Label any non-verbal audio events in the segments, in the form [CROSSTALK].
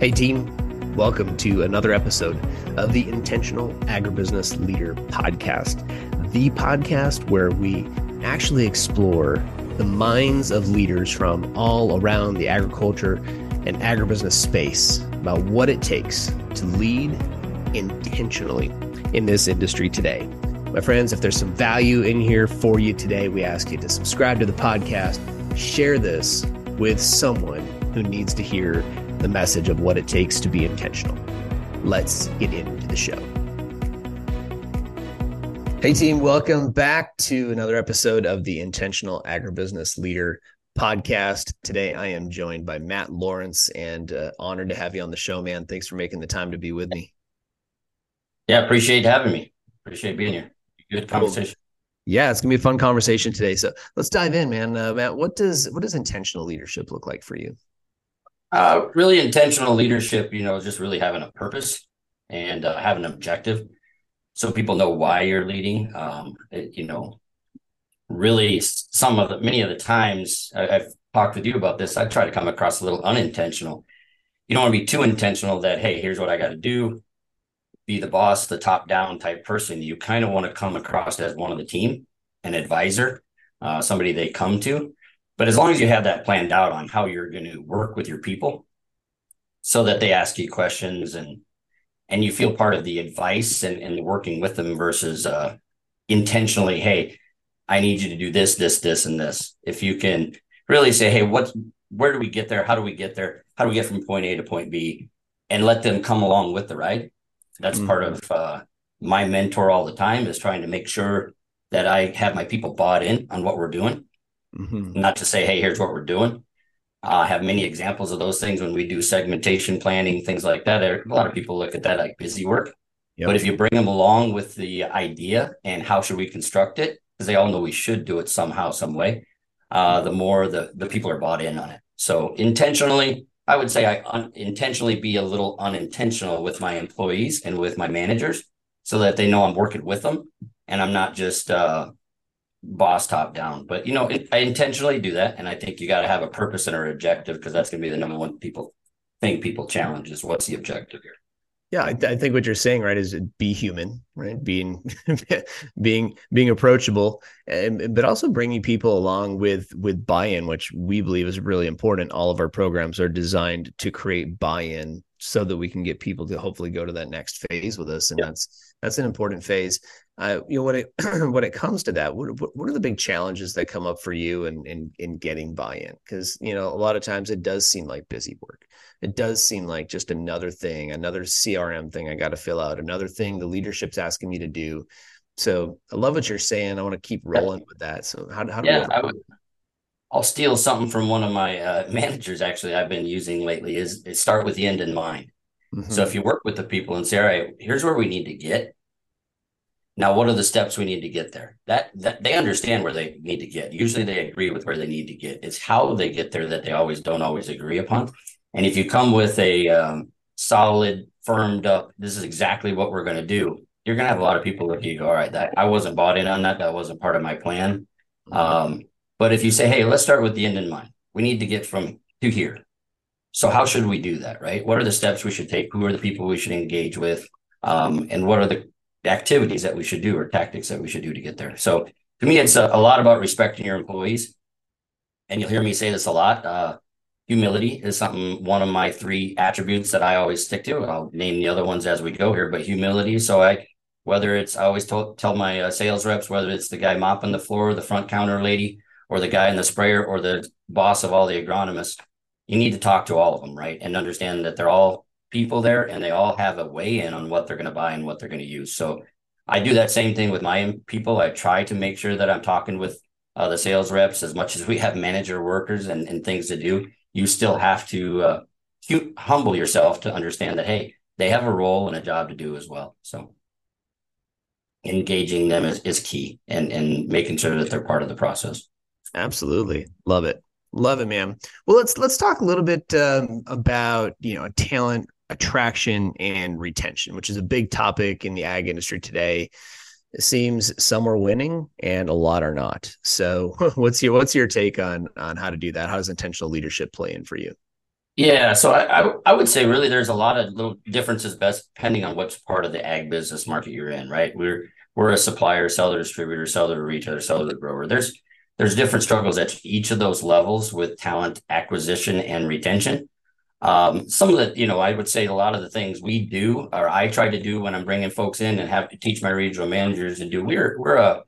Hey, team, welcome to another episode of the Intentional Agribusiness Leader Podcast, the podcast where we actually explore the minds of leaders from all around the agriculture and agribusiness space about what it takes to lead intentionally in this industry today. My friends, if there's some value in here for you today, we ask you to subscribe to the podcast, share this with someone who needs to hear the message of what it takes to be intentional. Let's get into the show. Hey, team, welcome back to another episode of the Intentional Agribusiness Leader podcast. Today, I am joined by Matt Lawrence and uh, honored to have you on the show, man. Thanks for making the time to be with me. Yeah, appreciate having me. Appreciate being here. Good conversation. Yeah, it's gonna be a fun conversation today. So let's dive in, man. Uh, Matt, what does what does intentional leadership look like for you? Uh, really intentional leadership, you know, just really having a purpose and uh, having an objective, so people know why you're leading. Um, it, you know, really, some of the many of the times I, I've talked with you about this, I try to come across a little unintentional. You don't want to be too intentional that hey, here's what I got to do, be the boss, the top down type person. You kind of want to come across as one of the team, an advisor, uh, somebody they come to. But as long as you have that planned out on how you're going to work with your people so that they ask you questions and and you feel part of the advice and, and working with them versus uh, intentionally, hey, I need you to do this, this, this, and this. If you can really say, hey, what's where do we get there? How do we get there? How do we get from point A to point B? And let them come along with the ride. That's mm-hmm. part of uh, my mentor all the time is trying to make sure that I have my people bought in on what we're doing Mm-hmm. Not to say, hey, here's what we're doing. I have many examples of those things when we do segmentation planning, things like that. A lot of people look at that like busy work. Yep. But if you bring them along with the idea and how should we construct it, because they all know we should do it somehow, some way, uh, the more the, the people are bought in on it. So intentionally, I would say I un- intentionally be a little unintentional with my employees and with my managers so that they know I'm working with them and I'm not just uh, boss top down. But you know, it, I intentionally do that, and I think you got to have a purpose and an objective because that's going to be the number one people thing people challenge is what's the objective here. Yeah, I, I, think what you're saying, right, is be human, right? Being, [LAUGHS] being, being approachable, and, but also bringing people along with with buy-in, which we believe is really important. All of our programs are designed to create buy-in so that we can get people to hopefully go to that next phase with us, and yeah. that's that's an important phase uh, you know when it [CLEARS THROAT] when it comes to that what, what are the big challenges that come up for you in in, in getting buy-in? Because you know a lot of times it does seem like busy work. It does seem like just another thing another crm thing i got to fill out another thing the leadership's asking me to do. So i love what you're saying. I want to keep rolling with that. So how, how do yeah, I would, i'll steal something from one of my uh, [LAUGHS] managers actually i've been using lately is, is start with the end in mind. Mm-hmm. so if you work with the people and say all right here's where we need to get now, what are the steps we need to get there? That, that they understand where they need to get. Usually they agree with where they need to get. It's how they get there that they always don't always agree upon. And if you come with a um, solid, firmed up, this is exactly what we're going to do, you're going to have a lot of people look at you go, all right, that I wasn't bought in on that. That wasn't part of my plan. Um, but if you say, hey, let's start with the end in mind, we need to get from to here. So how should we do that? Right? What are the steps we should take? Who are the people we should engage with? Um, and what are the activities that we should do or tactics that we should do to get there. So to me, it's a, a lot about respecting your employees. And you'll hear me say this a lot. Uh, humility is something, one of my three attributes that I always stick to. I'll name the other ones as we go here, but humility. So I, whether it's, I always told, tell my uh, sales reps, whether it's the guy mopping the floor, the front counter lady, or the guy in the sprayer, or the boss of all the agronomists, you need to talk to all of them, right? And understand that they're all people there and they all have a weigh in on what they're going to buy and what they're going to use. So I do that same thing with my people. I try to make sure that I'm talking with uh, the sales reps as much as we have manager workers and, and things to do. You still have to uh, humble yourself to understand that, hey, they have a role and a job to do as well. So engaging them is, is key and, and making sure that they're part of the process. Absolutely. Love it. Love it, man. Well, let's let's talk a little bit um, about you know talent attraction and retention, which is a big topic in the ag industry today. It seems some are winning and a lot are not. So, [LAUGHS] what's your what's your take on on how to do that? How does intentional leadership play in for you? Yeah, so I, I, I would say really there's a lot of little differences best depending on which part of the ag business market you're in, right? We're we're a supplier, seller, distributor, seller, retailer, seller, grower. There's there's different struggles at each of those levels with talent acquisition and retention. Um, some of the, you know, I would say a lot of the things we do, or I try to do when I'm bringing folks in and have to teach my regional managers and do. We're we're a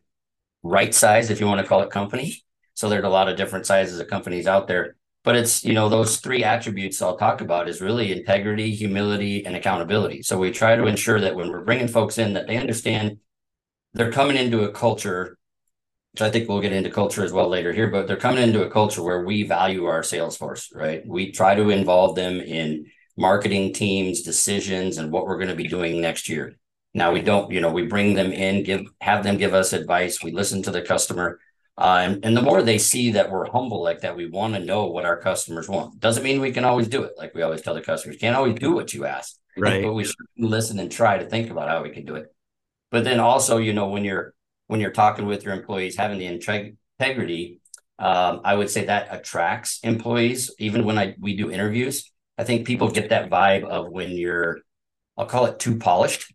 right size, if you want to call it, company. So there's a lot of different sizes of companies out there but it's you know those three attributes i'll talk about is really integrity humility and accountability so we try to ensure that when we're bringing folks in that they understand they're coming into a culture which i think we'll get into culture as well later here but they're coming into a culture where we value our sales force right we try to involve them in marketing teams decisions and what we're going to be doing next year now we don't you know we bring them in give have them give us advice we listen to the customer uh, and, and the more they see that we're humble like that, we want to know what our customers want. Doesn't mean we can always do it. Like we always tell the customers, can't always do what you ask. Right. but we should listen and try to think about how we can do it. But then also, you know, when you're when you're talking with your employees, having the integrity, um, I would say that attracts employees. Even when I we do interviews, I think people get that vibe of when you're, I'll call it too polished.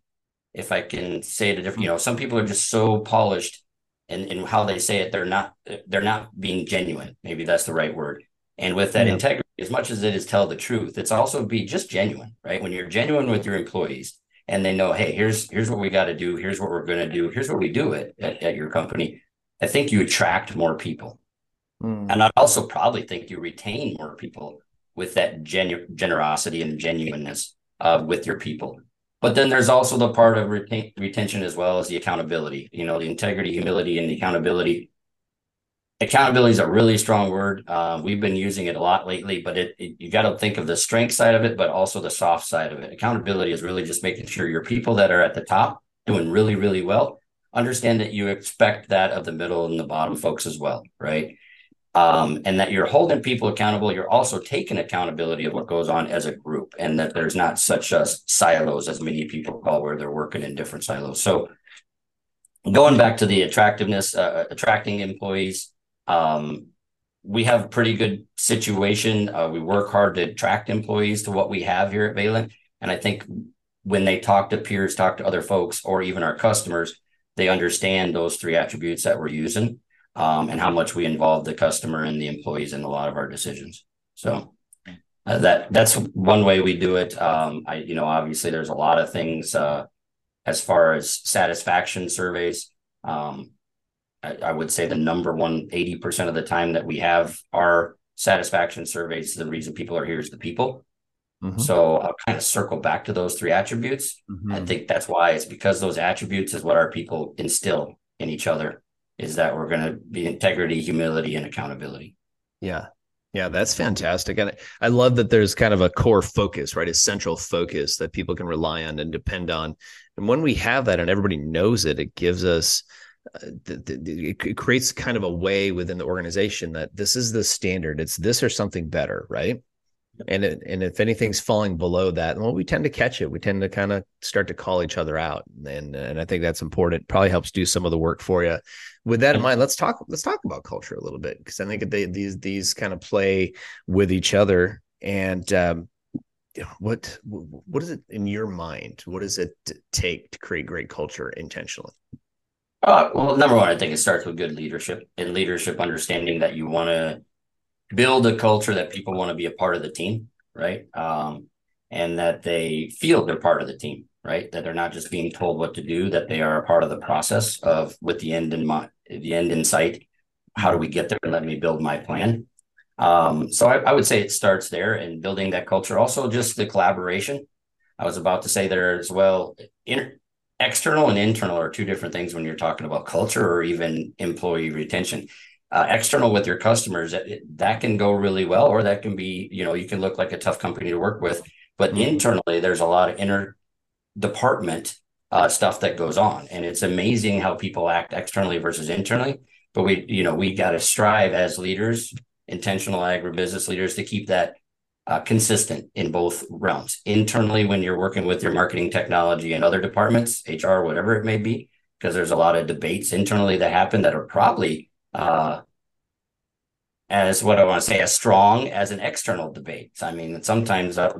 If I can say it a different, you know, some people are just so polished and, and how they say it, they're not they're not being genuine. Maybe that's the right word. And with that yeah. integrity, as much as it is tell the truth, it's also be just genuine, right? When you're genuine with your employees and they know, hey, here's here's what we got to do, here's what we're going to do, here's what we do it at, at your company. I think you attract more people. Mm. And I also probably think you retain more people with that genu- generosity and genuineness uh, with your people. But then there's also the part of retain, retention as well as the accountability, you know, the integrity, humility, and the accountability. Accountability is a really strong word. Uh, we've been using it a lot lately, but it, it you got to think of the strength side of it, but also the soft side of it. Accountability is really just making sure your people that are at the top doing really, really well understand that you expect that of the middle and the bottom folks as well, right? um, and that you're holding people accountable. You're also taking accountability of what goes on as a group, and that there's not such a silos as many people call where they're working in different silos. So, going back to the attractiveness, uh, uh attracting employees, um, we have a pretty good situation. Uh, we work hard to attract employees to what we have here at Valent, and I think when they talk to peers, talk to other folks, or even our customers, they understand those three attributes that we're using um, and how much we involve the customer and the employees in a lot of our decisions. So uh, that that's one way we do it. Um, I you know obviously there's a lot of things uh, as far as satisfaction surveys. Um, I, I, would say the number one 80% of the time that we have our satisfaction surveys, the reason people are here is the people. Mm-hmm. So I'll kind of circle back to those three attributes. Mm-hmm. I think that's why it's because those attributes is what our people instill in each other is that we're going to be integrity, humility, and accountability. Yeah. Yeah, that's fantastic. And I love that there's kind of a core focus, right? A central focus that people can rely on and depend on. And when we have that and everybody knows it, it gives us, uh, the, the, it creates kind of a way within the organization that this is the standard. It's this or something better, right? and it, and if anything's falling below that, well, we tend to catch it. We tend to kind of start to call each other out, and and I think that's important. Probably helps do some of the work for you. With that in mind, let's talk let's talk about culture a little bit because I think they, these these kind of play with each other. And um, what what is it in your mind? What does it take to create great culture intentionally? Uh, well, number one, I think it starts with good leadership and leadership understanding that you want to build a culture that people want to be a part of the team, right? Um, and that they feel they're part of the team, right? That they're not just being told what to do, that they are a part of the process of with the end in mind, the end in sight. How do we get there and let me build my plan? Um, so I, I, would say it starts there and building that culture. Also, just the collaboration. I was about to say there as well. Inter- external and internal are two different things when you're talking about culture or even employee retention uh, external with your customers that, that can go really well or that can be you know you can look like a tough company to work with but mm-hmm. internally there's a lot of inner department uh, stuff that goes on and it's amazing how people act externally versus internally but we you know we got to strive as leaders intentional agribusiness leaders to keep that uh, consistent in both realms internally when you're working with your marketing technology and other departments hr whatever it may be because there's a lot of debates internally that happen that are probably uh, as what I want to say, as strong as an external debate. I mean, sometimes I,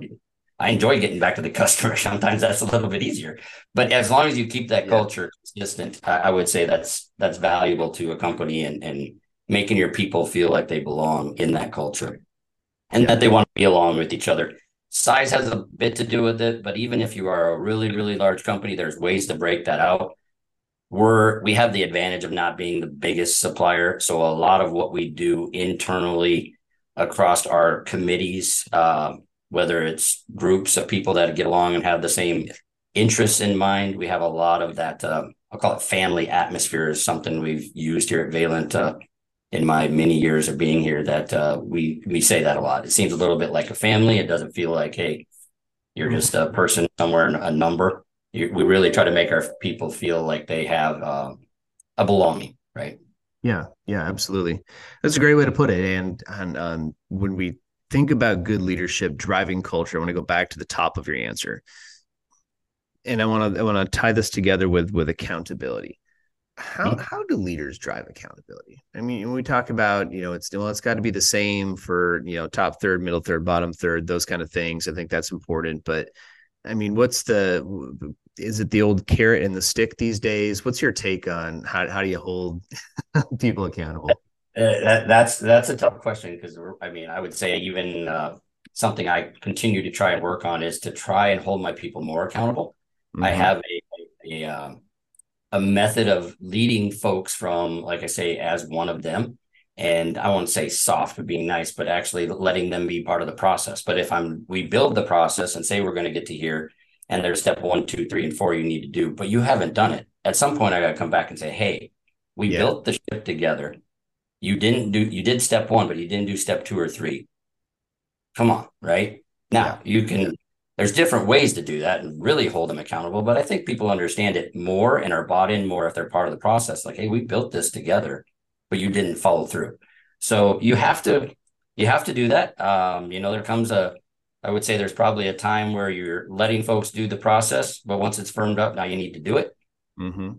I enjoy getting back to the [LAUGHS] customer. Sometimes that's a little bit easier, but as long as you keep that yeah. culture consistent, I, I, would say that's that's valuable to a company and and making your people feel like they belong in that culture and yeah. that they want to be along with each other. Size has a bit to do with it, but even if you are a really really large company, there's ways to break that out we're we have the advantage of not being the biggest supplier so a lot of what we do internally across our committees uh, whether it's groups of people that get along and have the same interests in mind we have a lot of that uh, i'll call it family atmosphere is something we've used here at Valent uh, in my many years of being here that uh, we we say that a lot it seems a little bit like a family it doesn't feel like hey you're just a person somewhere a number we really try to make our people feel like they have uh, a belonging, right? Yeah, yeah, absolutely. That's a great way to put it. And and um, when we think about good leadership driving culture, I want to go back to the top of your answer, and I want to I want to tie this together with with accountability. How mm-hmm. how do leaders drive accountability? I mean, when we talk about you know it's well, it's got to be the same for you know top third, middle third, bottom third, those kind of things. I think that's important, but I mean, what's the is it the old carrot and the stick these days? What's your take on how how do you hold [LAUGHS] people accountable? Uh, that, that's that's a tough question because I mean, I would say even uh, something I continue to try and work on is to try and hold my people more accountable. Mm-hmm. I have a a, a, um, a method of leading folks from, like I say, as one of them and I won't say soft but being nice, but actually letting them be part of the process. But if I'm we build the process and say we're going to get to here, and there's step one, two, three, and four you need to do, but you haven't done it. At some point, I got to come back and say, hey, we yeah. built the ship together. You didn't do you did step one, but you didn't do step two or three. Come on, right? Now yeah. you can there's different ways to do that and really hold them accountable. But I think people understand it more and are bought in more if they're part of the process. Like, hey, we built this together but you didn't follow through. So you have to you have to do that. Um, you know, there comes a I would say there's probably a time where you're letting folks do the process, but once it's firmed up, now you need to do it. Mm-hmm.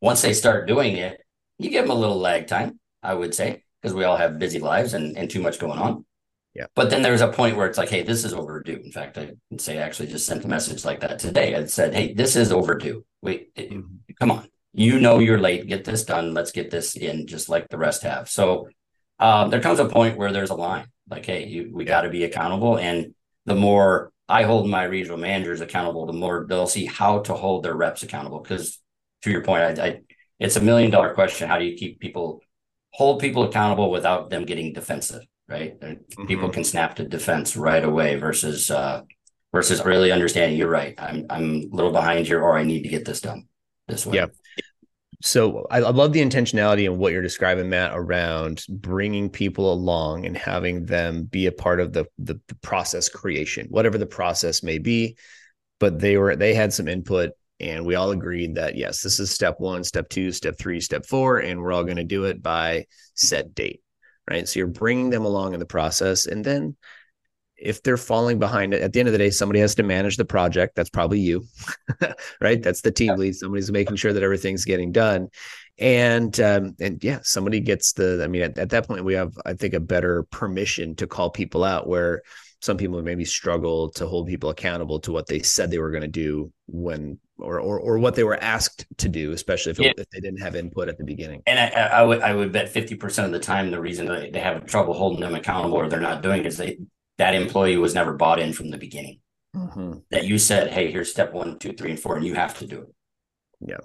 Once they start doing it, you give them a little lag time, I would say, because we all have busy lives and, and too much going on. Yeah. But then there's a point where it's like, hey, this is overdue. In fact, I would say I actually just sent a message like that today. I said, hey, this is overdue. Wait, mm-hmm. come on you know you're late get this done let's get this in just like the rest have so um, there comes a point where there's a line like hey you, we got to be accountable and the more i hold my regional managers accountable the more they'll see how to hold their reps accountable because to your point I, I, it's a million dollar question how do you keep people hold people accountable without them getting defensive right mm-hmm. people can snap to defense right away versus uh versus really understanding you're right i'm i'm a little behind here or i need to get this done this way yeah so I, I love the intentionality and what you're describing, Matt, around bringing people along and having them be a part of the, the the process creation, whatever the process may be. But they were they had some input, and we all agreed that yes, this is step one, step two, step three, step four, and we're all going to do it by set date, right? So you're bringing them along in the process, and then if they're falling behind at the end of the day somebody has to manage the project. That's probably you [LAUGHS] right? That's the team lead. Somebody's making sure that everything's getting done. And um, and yeah somebody gets the i mean at, at that point we have i think a better permission to call people out where some people maybe struggle to hold people accountable to what they said they were going to do when or, or or what they were asked to do, especially if, yeah. if they didn't have input at the beginning. And I, I would I would bet fifty percent of the time the reason they have trouble holding them accountable or they're not doing is they that employee was never bought in from the beginning. Mm-hmm. That you said, hey, here's step one, two, three, and four, and you have to do it. Yeah.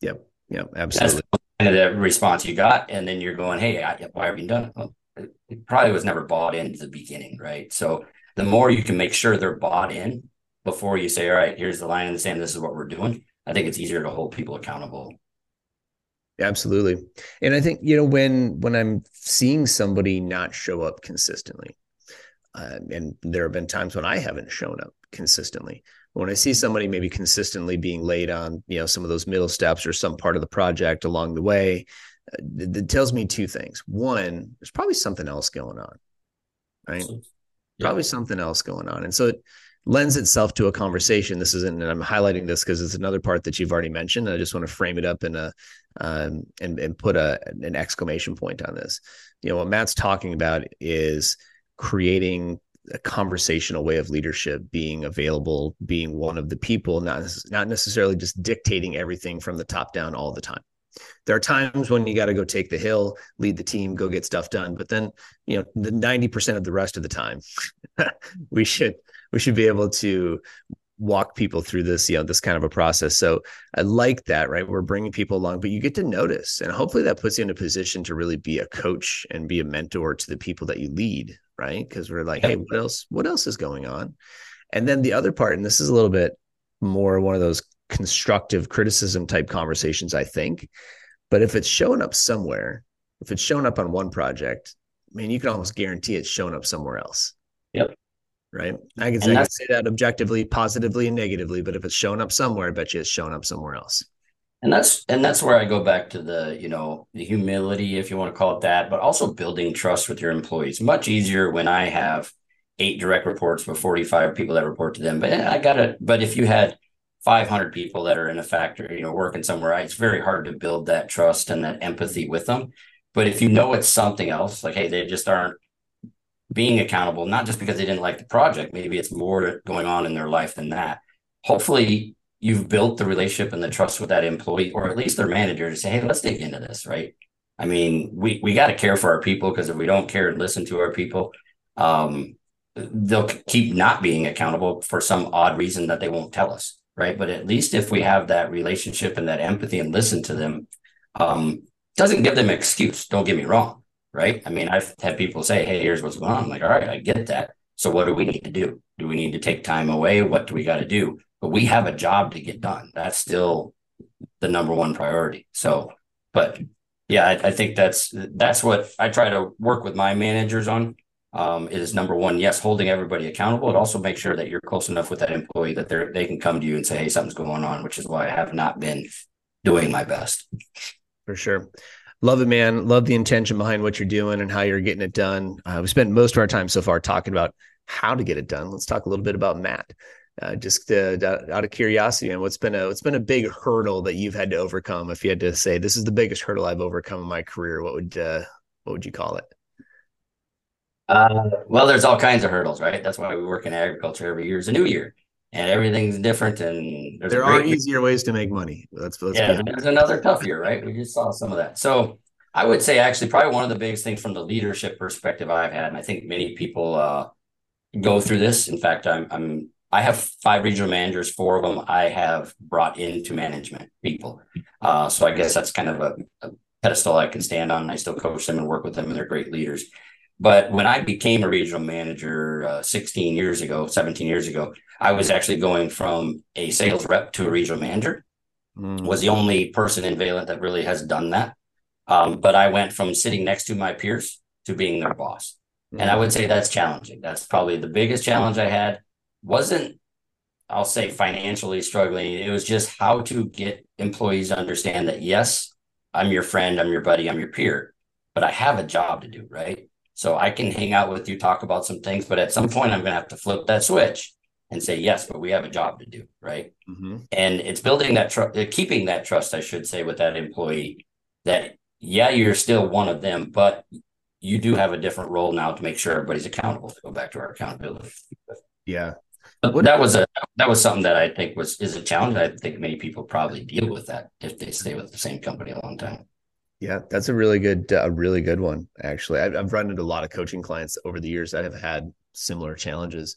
Yep. Yep. Absolutely. That's kind of the response you got. And then you're going, hey, I, why have you done it? Well, it probably was never bought in the beginning, right? So the more you can make sure they're bought in before you say, all right, here's the line in the sand, this is what we're doing, I think it's easier to hold people accountable. Absolutely. And I think, you know, when when I'm seeing somebody not show up consistently, uh, and there have been times when I haven't shown up consistently. When I see somebody maybe consistently being late on, you know, some of those middle steps or some part of the project along the way, uh, it, it tells me two things. One, there's probably something else going on, right? Yeah. Probably something else going on, and so it lends itself to a conversation. This isn't, and I'm highlighting this because it's another part that you've already mentioned. I just want to frame it up in a um, and and put a an exclamation point on this. You know what Matt's talking about is creating a conversational way of leadership, being available, being one of the people, not not necessarily just dictating everything from the top down all the time. There are times when you got to go take the hill, lead the team, go get stuff done. But then, you know, the 90% of the rest of the time, [LAUGHS] we should we should be able to walk people through this you know this kind of a process. So i like that right? We're bringing people along but you get to notice and hopefully that puts you in a position to really be a coach and be a mentor to the people that you lead right? Because we're like hey what else what else is going on? And then the other part and this is a little bit more one of those constructive criticism type conversations i think but if it's showing up somewhere if it's showing up on one project i mean you can almost guarantee it's showing up somewhere else. Yep right? I can, say, I can say that objectively, positively, and negatively, but if it's shown up somewhere, I bet you it's showing up somewhere else. And that's and that's where I go back to the you know the humility, if you want to call it that, but also building trust with your employees. Much easier when I have eight direct reports with forty five people that report to them. But I got it. But if you had 500 people that are in a factory, you know, working somewhere, it's very hard to build that trust and that empathy with them. But if you know it's something else, like, hey, they just aren't being accountable, not just because they didn't like the project, maybe it's more going on in their life than that. Hopefully, you've built the relationship and the trust with that employee or at least their manager to say, hey, let's dig into this, right? I mean, we, we got to care for our people because if we don't care and listen to our people, um, they'll keep not being accountable for some odd reason that they won't tell us, right? But at least if we have that relationship and that empathy and listen to them, um, doesn't give them an excuse. Don't get me wrong right? I mean, I've had people say, hey, here's what's going on. I'm like, all right, I get that. So what do we need to do? Do we need to take time away? What do we got to do? But we have a job to get done. That's still the number one priority. So, but yeah, I, I think that's that's what I try to work with my managers on. Um, is number one, yes, holding everybody accountable, but also make sure that you're close enough with that employee that they they can come to you and say, hey, something's going on, which is why I have not been doing my best. For sure. Love it, man. Love the intention behind what you're doing and how you're getting it done. Uh, we spent most of our time so far talking about how to get it done. Let's talk a little bit about Matt. Uh, just uh, out of curiosity, and what's been a what's been a big hurdle that you've had to overcome? If you had to say this is the biggest hurdle I've overcome in my career, what would uh, what would you call it? Uh, well, there's all kinds of hurdles, right? That's why we work in agriculture. Every year is a new year, and everything's different. And there are easier ways to make money. Let's, let's yeah. There's another tough year, right? We just saw some of that. So I would say actually probably one of the biggest things from the leadership perspective I've had, and I think many people uh, go through this. In fact, I'm, I'm I have five regional managers. Four of them I have brought into management people. Uh, so I guess that's kind of a, a, pedestal I can stand on. I still coach them and work with them, and they're great leaders. But when I became a regional manager uh, 16 years ago, 17 years ago, I was actually going from a sales rep to a regional manager. Mm. Was the only person in Valent that really has done that. Um, but I went from sitting next to my peers to being their boss. Mm-hmm. And I would say that's challenging. That's probably the biggest challenge I had. Wasn't, I'll say, financially struggling. It was just how to get employees to understand that, yes, I'm your friend, I'm your buddy, I'm your peer, but I have a job to do, right? So I can hang out with you, talk about some things, but at some point I'm going to have to flip that switch and say, yes, but we have a job to do, right? Mm-hmm. And it's building that trust, keeping that trust, I should say, with that employee that yeah, you're still one of them, but you do have a different role now to make sure everybody's accountable. To go back to our accountability. Yeah. But that was a that was something that I think was is a challenge. I think many people probably deal with that if they stay with the same company a long time. Yeah, that's a really good a really good one. Actually, I've, I've run into a lot of coaching clients over the years that have had similar challenges.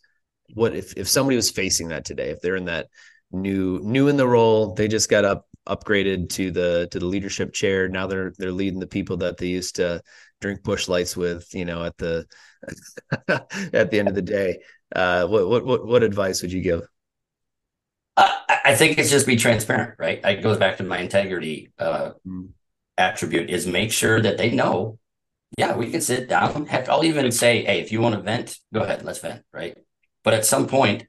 What if if somebody was facing that today? If they're in that new new in the role, they just got up upgraded to the to the leadership chair. Now they're they're leading the people that they used to drink Busch Lights with, you know, at the [LAUGHS] at the end of the day. Uh, what what what what advice would you give? Uh, I think it's just be transparent, right? It goes back to my integrity uh, mm. Attribute is make sure that they know. Yeah, we can sit down. Heck, I'll even say, hey, if you want to vent, go ahead, let's vent, right? But at some point,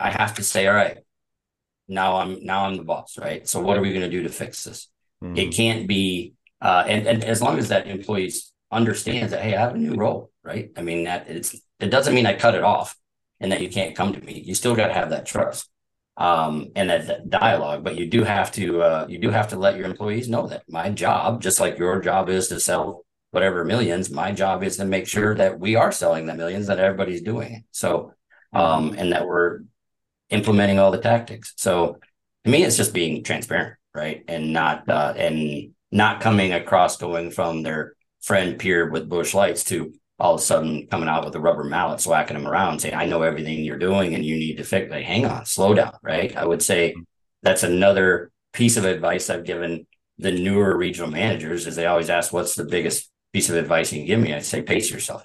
I have to say, all right, now I'm now I'm the boss, right? So what are we going to do to fix this? Mm-hmm. It can't be, uh, and and as long as that employee understands that, hey, I have a new role, right? I mean that it's it doesn't mean I cut it off and that you can't come to me. You still got to have that trust. Um, and that, dialogue. But you do have to uh, you do have to let your employees know that my job, just like your job is to sell whatever millions, my job is to make sure that we are selling the millions that everybody's doing. So um, and that we're implementing all the tactics. So to me, it's just being transparent, right, and not uh, and not coming across going from their friend peer with Busch Lights to all of a sudden coming out with a rubber mallet, swacking them around, saying, I know everything you're doing and you need to fix. Like, hang on, slow down. Right. I would say that's another piece of advice I've given the newer regional managers is they always ask, what's the biggest piece of advice you can give me? I say, pace yourself.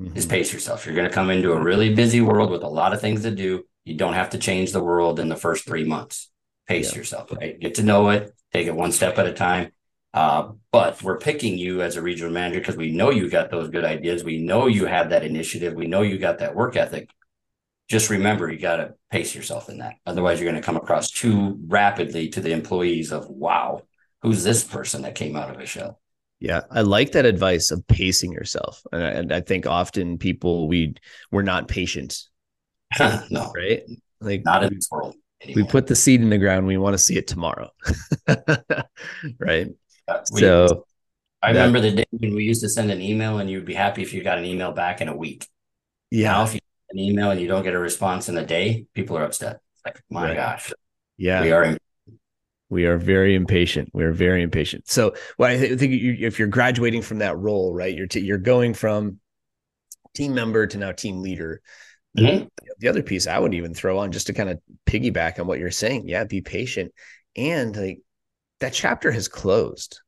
Mm-hmm. Just pace yourself. You're going to come into a really busy world with a lot of things to do. You don't have to change the world in the first three months. Pace yeah. yourself, right? Get to know it, take it one step at a time. Uh, but we're picking you as a regional manager because we know you got those good ideas. We know you have that initiative. We know you got that work ethic. Just remember, you got to pace yourself in that. Otherwise, you're going to come across too rapidly to the employees of, wow, who's this person that came out of a shell? Yeah, I like that advice of pacing yourself, and I, and I think often people we we're not patient. [LAUGHS] no, right? Like not in this world. Anymore. We put the seed in the ground. We want to see it tomorrow, [LAUGHS] right? So I that, remember the day when we used to send an email and you'd be happy if you got an email back in a week. Yeah. Now, if you send an email and you don't get a response in a day, people are upset. Like, my right. gosh. Yeah. We are we are very impatient. We are very impatient. So, well, I think you, if you're graduating from that role, right, you're t- you're going from team member to now team leader. Mm-hmm. The other piece I would even throw on just to kind of piggyback on what you're saying, yeah, be patient, and like that chapter has closed.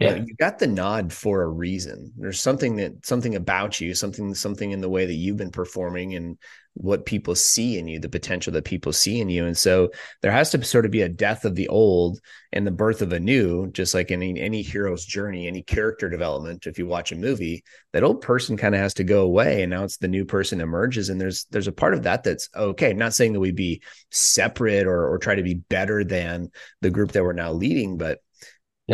Yeah. You, got the nod for a reason. There's something that something about you, something something in the way that you've been performing and what people see in you, the potential that people see in you. And so there has to sort of be a death of the old and the birth of a new, just like any any hero's journey, any character development. If you watch a movie, that old person kind of has to go away, and now it's the new person emerges. And there's there's a part of that that's okay. I'm not saying that we be separate or or try to be better than the group that we're now leading, but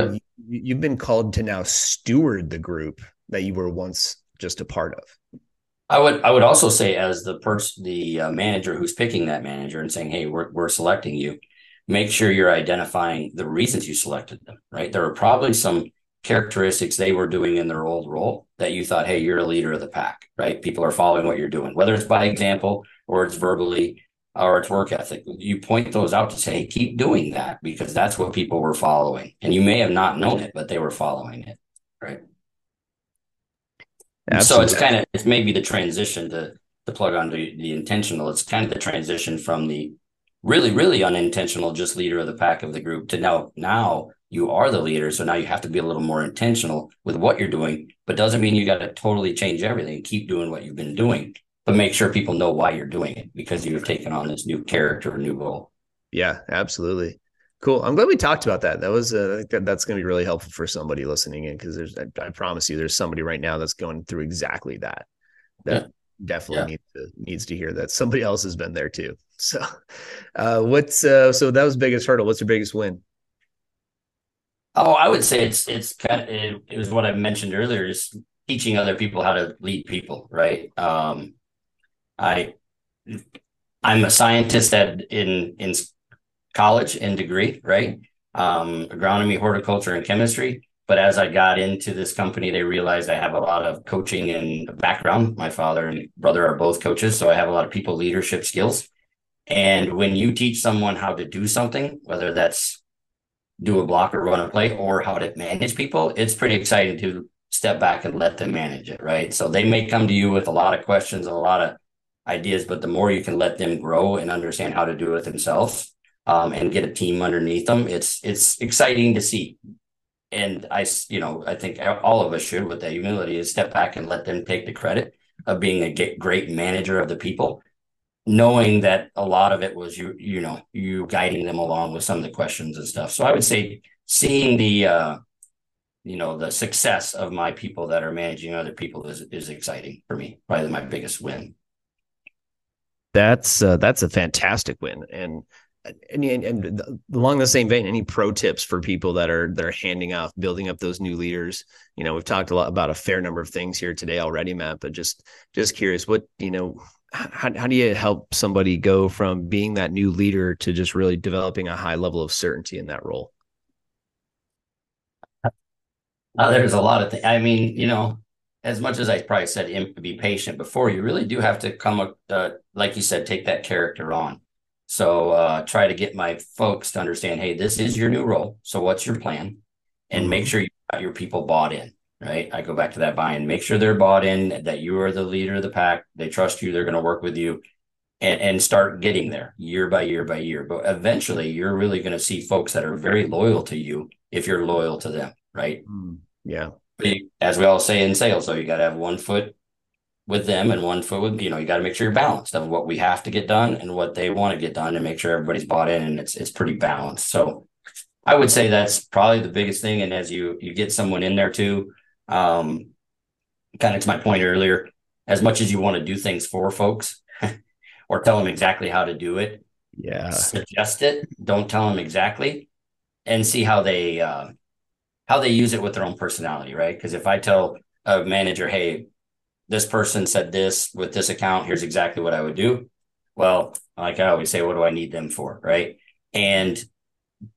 you, you've been called to now steward the group that you were once just a part of. I would I would also say as the person the uh, manager who's picking that manager and saying, "Hey, we're we're selecting you." Make sure you're identifying the reasons you selected them. Right? There are probably some characteristics they were doing in their old role that you thought, "Hey, you're a leader of the pack." Right? People are following what you're doing, whether it's by example or it's verbally or its work ethic. You point those out to say, hey, keep doing that because that's what people were following. And you may have not known it, but they were following it. Right. So it's kind of it's maybe the transition to to plug onto the intentional. It's kind of the transition from the really, really unintentional, just leader of the pack of the group to now now you are the leader. So now you have to be a little more intentional with what you're doing, but doesn't mean you got to totally change everything. Keep doing what you've been doing but make sure people know why you're doing it because you've taken on this new character, new role. Yeah, absolutely. Cool. I'm glad we talked about that. That was uh, that's going to be really helpful for somebody listening in because there's I, I, promise you there's somebody right now that's going through exactly that. That yeah. definitely yeah. needs to needs to hear that somebody else has been there too. [LAUGHS] So, uh, what's uh, so that was biggest hurdle. What's your biggest win? Oh, I would say it's it's kind of it, it was what I mentioned earlier. Is teaching other people how to lead people, right? Um, I I'm a scientist at in in college and degree, right? Um, agronomy, horticulture, and chemistry. But as I got into this company, they realized I have a lot of coaching and background. My father and brother are both coaches, so I have a lot of people leadership skills. And when you teach someone how to do something, whether that's do a block or run a play or how to manage people, it's pretty exciting to step back and let them manage it, right? So they may come to you with a lot of questions, and a lot of ideas, but the more you can let them grow and understand how to do it themselves um, and get a team underneath them, it's it's exciting to see. And I, you know, I think all of us should, with that humility, is step back and let them take the credit of being a great manager of the people, knowing that a lot of it was you, you know, you guiding them along with some of the questions and stuff. So I would say seeing the, uh, you know, the success of my people that are managing other people is is exciting for me. Probably my biggest win that's uh, that's a fantastic win and, and and along the same vein any pro tips for people that are that are handing off building up those new leaders you know we've talked a lot about a fair number of things here today already matt but just just curious what you know how, how do you help somebody go from being that new leader to just really developing a high level of certainty in that role? Uh, there's a lot of things. I mean, you know, as much as I probably said be patient before, you really do have to come uh, like you said, take that character on. So uh, try to get my folks to understand, hey, this is your new role. So what's your plan? And make mm-hmm. sure you got your people bought in right? I go back to that buy-in. Make sure they're bought in, that you are the leader of the pack. They trust you. They're going to work with you, and and start getting there year by year by year. But eventually, you're really going to see folks that are very loyal to you if you're loyal to them, right? Mm, yeah. As we all say in sales, though, you got to have one foot with them and one foot with you know you got to make sure you're balanced of what we have to get done and what they want to get done and make sure everybody's bought in and it's it's pretty balanced. So I would say that's probably the biggest thing. And as you you get someone in there too um, kind of to my point earlier, as much as you want to do things for folks [LAUGHS] or tell them exactly how to do it, yeah, suggest it. Don't tell them exactly, and see how they uh, how they use it with their own personality, right? Because if I tell a manager, "Hey, this person said this with this account, here's exactly what I would do," well, like I always say, what do I need them for, right? And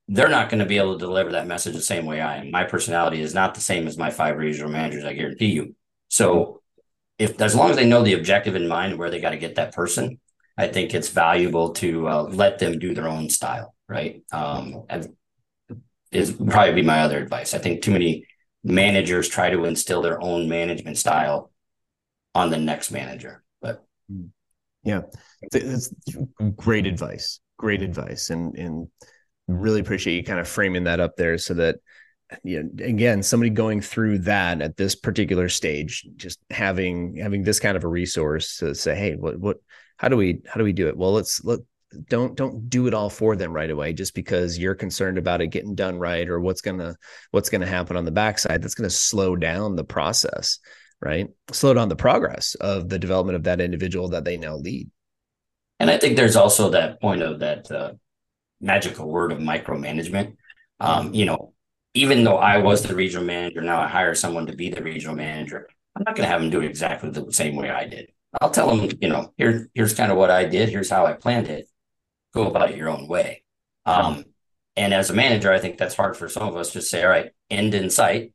they're not going to be able to deliver that message the same way I am. My personality is not the same as my five regional managers, I guarantee you. So if as long as they know the objective in mind where they got to get that person, I think it's valuable to uh, let them do their own style, right? Um, is probably be my other advice. I think too many managers try to instill their own management style on the next manager, but yeah, that's great advice. Great advice, and and really appreciate you kind of framing that up there so that you know again somebody going through that at this particular stage just having having this kind of a resource to say hey what what how do we how do we do it well let's let don't don't do it all for them right away just because you're concerned about it getting done right or what's gonna what's gonna happen on the backside that's gonna slow down the process right slow down the progress of the development of that individual that they now lead and i think there's also that point of that uh, magical word of micromanagement. Um, you know, even though I was the regional manager, now I hire someone to be the regional manager. I'm not going to have them do it exactly the same way I did. I'll tell them, you know, here, here's kind of what I did. Here's how I planned it. Go about it your own way. Um, and as a manager, I think that's hard for some of us to say, all right, end in sight.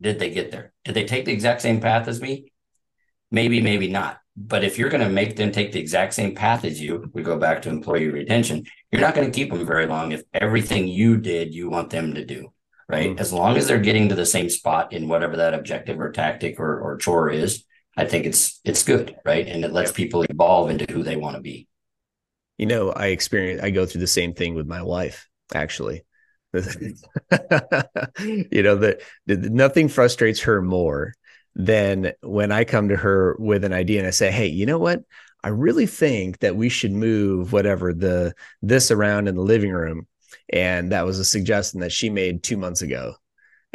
Did they get there? Did they take the exact same path as me? Maybe, maybe not. But if you're going to make them take the exact same path as you, we go back to employee retention, you're not going to keep them very long if everything you did, you want them to do, right? Mm-hmm. As long as they're getting to the same spot in whatever that objective or tactic or, or chore is, I think it's it's good, right? And it lets people evolve into who they want to be. You know, I experience I go through the same thing with my wife, actually. [LAUGHS] you know, that nothing frustrates her more than when I come to her with an idea and I say, "Hey, you know what? I really think that we should move whatever the this around in the living room." And that was a suggestion that she made 2 months ago.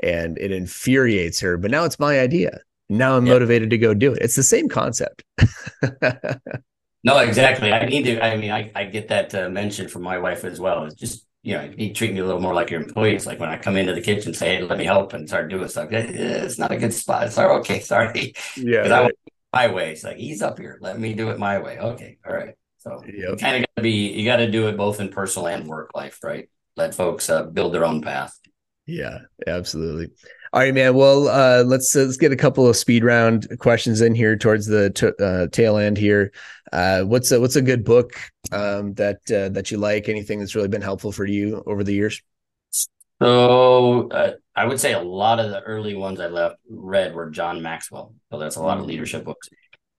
And it infuriates her, but now it's my idea. Now I'm motivated to go do it. It's the same concept. [LAUGHS] no, exactly. I need to I mean I I get that uh, mentioned from my wife as well. It's just you know, you treat me a little more like your employees. Like when I come into the kitchen, say, "Hey, let me help," and start doing stuff. It's not a good spot. Sorry, okay, sorry. [LAUGHS] Yeah, right. My way. It's like he's up here. Let me do it my way. Okay, all right. So yep. you kind of got to be. You got to do it both in personal and work life, right? Let folks uh, build their own path. Yeah, absolutely. All right, man. Well, uh, let's uh, let's get a couple of speed round questions in here towards the t- uh, tail end here. Uh, what's a, what's a good book um, that uh, that you like? Anything that's really been helpful for you over the years? So uh, I would say a lot of the early ones I left read were John Maxwell. So that's a lot of mm. leadership books.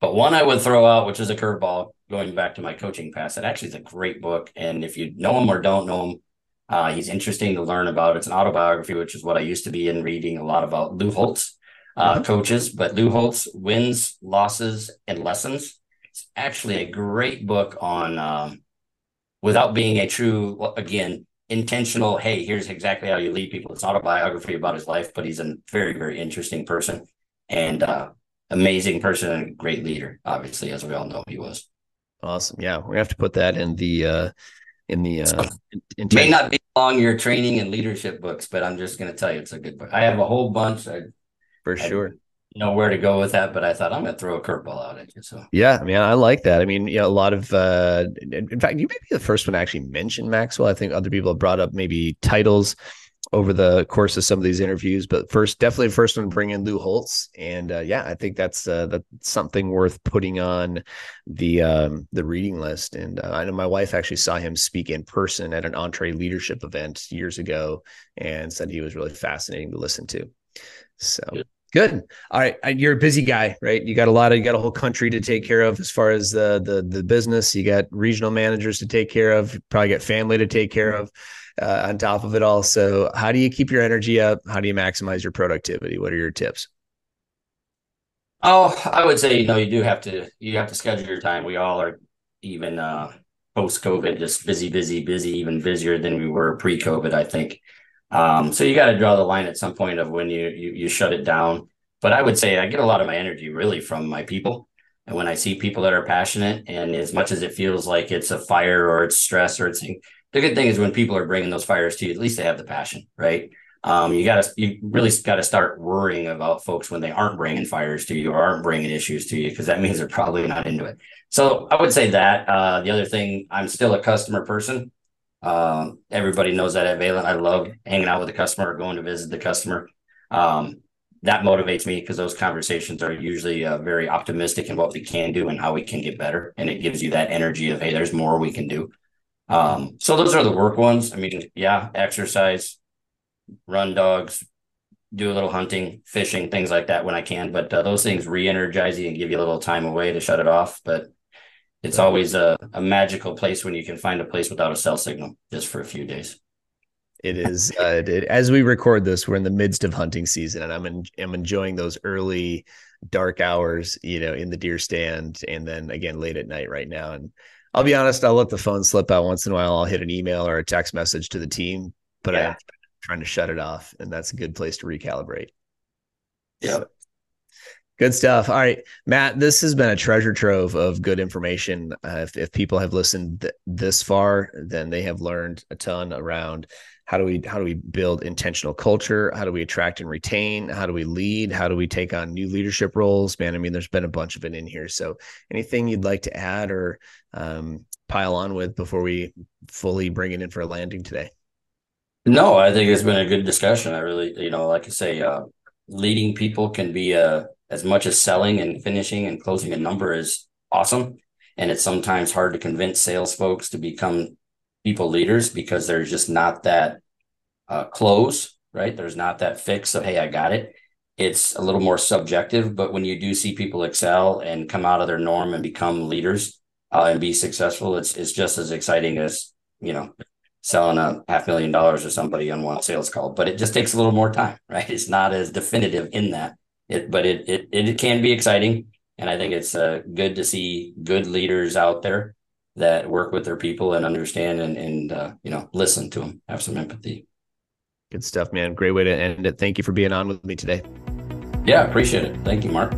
But one I would throw out, which is a curveball, going back to my coaching past, that actually is a great book. And if you know him or don't know him, uh, he's interesting to learn about. It's an autobiography, which is what I used to be in reading a lot about Lou Holtz uh, mm-hmm. coaches. But Lou Holtz wins, losses, and lessons. It's actually a great book on, um, without being a true, again, intentional. Hey, here's exactly how you lead people. It's not a biography about his life, but he's a very, very interesting person and uh, amazing person and a great leader. Obviously, as we all know, he was. Awesome. Yeah, we have to put that in the. Uh in the uh in, may not be along your training and leadership books but i'm just going to tell you it's a good book i have a whole bunch I, for sure know where to go with that, but I thought I'm going to throw a curveball out at you. So yeah, I mean, I like that. I mean, you know, a lot of, uh, in fact, you may be the first one to actually mention Maxwell. I think other people have brought up maybe titles over the course of some of these interviews. But first, definitely first one bring in Lou Holtz, and uh, yeah, I think that's uh, that's something worth putting on the um, the reading list. And uh, I know my wife actually saw him speak in person at an EntreLeadership event years ago, and said he was really fascinating to listen to. So. Good. All right, you're a busy guy, right? You got a lot of you got a whole country to take care of as far as the the the business. You got regional managers to take care of. Probably got family to take care of uh, on top of it all. So, how do you keep your energy up? How do you maximize your productivity? What are your tips? Oh, I would say you know you do have to you have to schedule your time. We all are even uh, post COVID just busy, busy, busy, even busier than we were pre COVID. I think. Um, so you got to draw the line at some point of when you, you you shut it down. But I would say I get a lot of my energy really from my people. And when I see people that are passionate, and as much as it feels like it's a fire or it's stress or it's the good thing is when people are bringing those fires to you, at least they have the passion, right? Um, you got to, you really got to start worrying about folks when they aren't bringing fires to you or aren't bringing issues to you, because that [LAUGHS] means they're probably not into it. So I would say that. Uh, the other thing, I'm still a customer person. Uh, everybody knows that at Valent. I love hanging out with the customer or going to visit the customer. Um, that motivates me because those conversations are usually uh, very optimistic in what we can do and how we can get better. And it gives you that energy of, hey, there's more we can do. Um, so those are the work ones. I mean, yeah, exercise, run dogs, do a little hunting, fishing, things like that when I can. But uh, those things re-energize you and give you a little time away to shut it off. But it's always a, a magical place when you can find a place without a cell signal just for a few days. It is uh, it, as we record this, we're in the midst of hunting season, and I'm in, I'm enjoying those early dark hours, you know, in the deer stand, and then again late at night right now. And I'll be honest, I'll let the phone slip out once in a while. I'll hit an email or a text message to the team, but yeah. I'm trying to shut it off. And that's a good place to recalibrate. Yeah. So, good stuff. All right, Matt, this has been a treasure trove of good information. Uh, if, if people have listened th- this far, then they have learned a ton around how do we how do we build intentional culture? How do we attract and retain? How do we lead? How do we take on new leadership roles? Man i mean there's been a bunch of it in here. So anything you'd like to add or um, pile on with before we fully bring it in for a landing today? No i think it's been a good discussion. I really you know like i say uh, leading people can be uh, as much as selling and finishing and closing a number is awesome. And it's sometimes hard to convince sales folks to become people leaders because there's just not that uh, close, right? There's not that fix of, hey, I got it. It's a little more subjective, but when you do see people excel and come out of their norm and become leaders uh, and be successful, it's it's just as exciting as you know selling a half million dollars to somebody on one sales call. But it just takes a little more time, [LAUGHS] right? It's not as definitive in that. It, but it it it can be exciting, and I think it's uh, good to see good leaders out there that work with their people and understand and and uh, you know listen to them, have some empathy. Good stuff, man. Great way to end it. Thank you for being on with me today. Yeah, appreciate it. Thank you, Mark.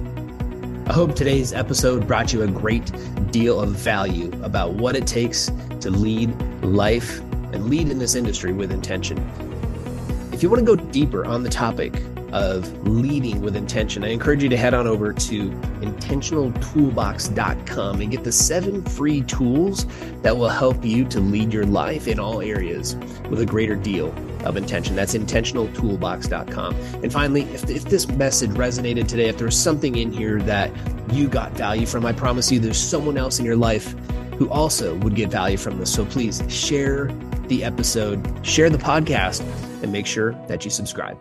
I hope today's episode brought you a great deal of value about what it takes to lead life and lead in this industry with intention. If you want to go deeper on the topic of leading with intention, I encourage you to head on over to intentionaltoolbox.com and get the seven free tools that will help you to lead your life in all areas with a greater deal of intention. That's intentionaltoolbox.com. And finally, if, if this message resonated today, if there's something in here that you got value from, I promise you there's someone else in your life who also would get value from this. So please share the episode, share the podcast, and make sure that you subscribe.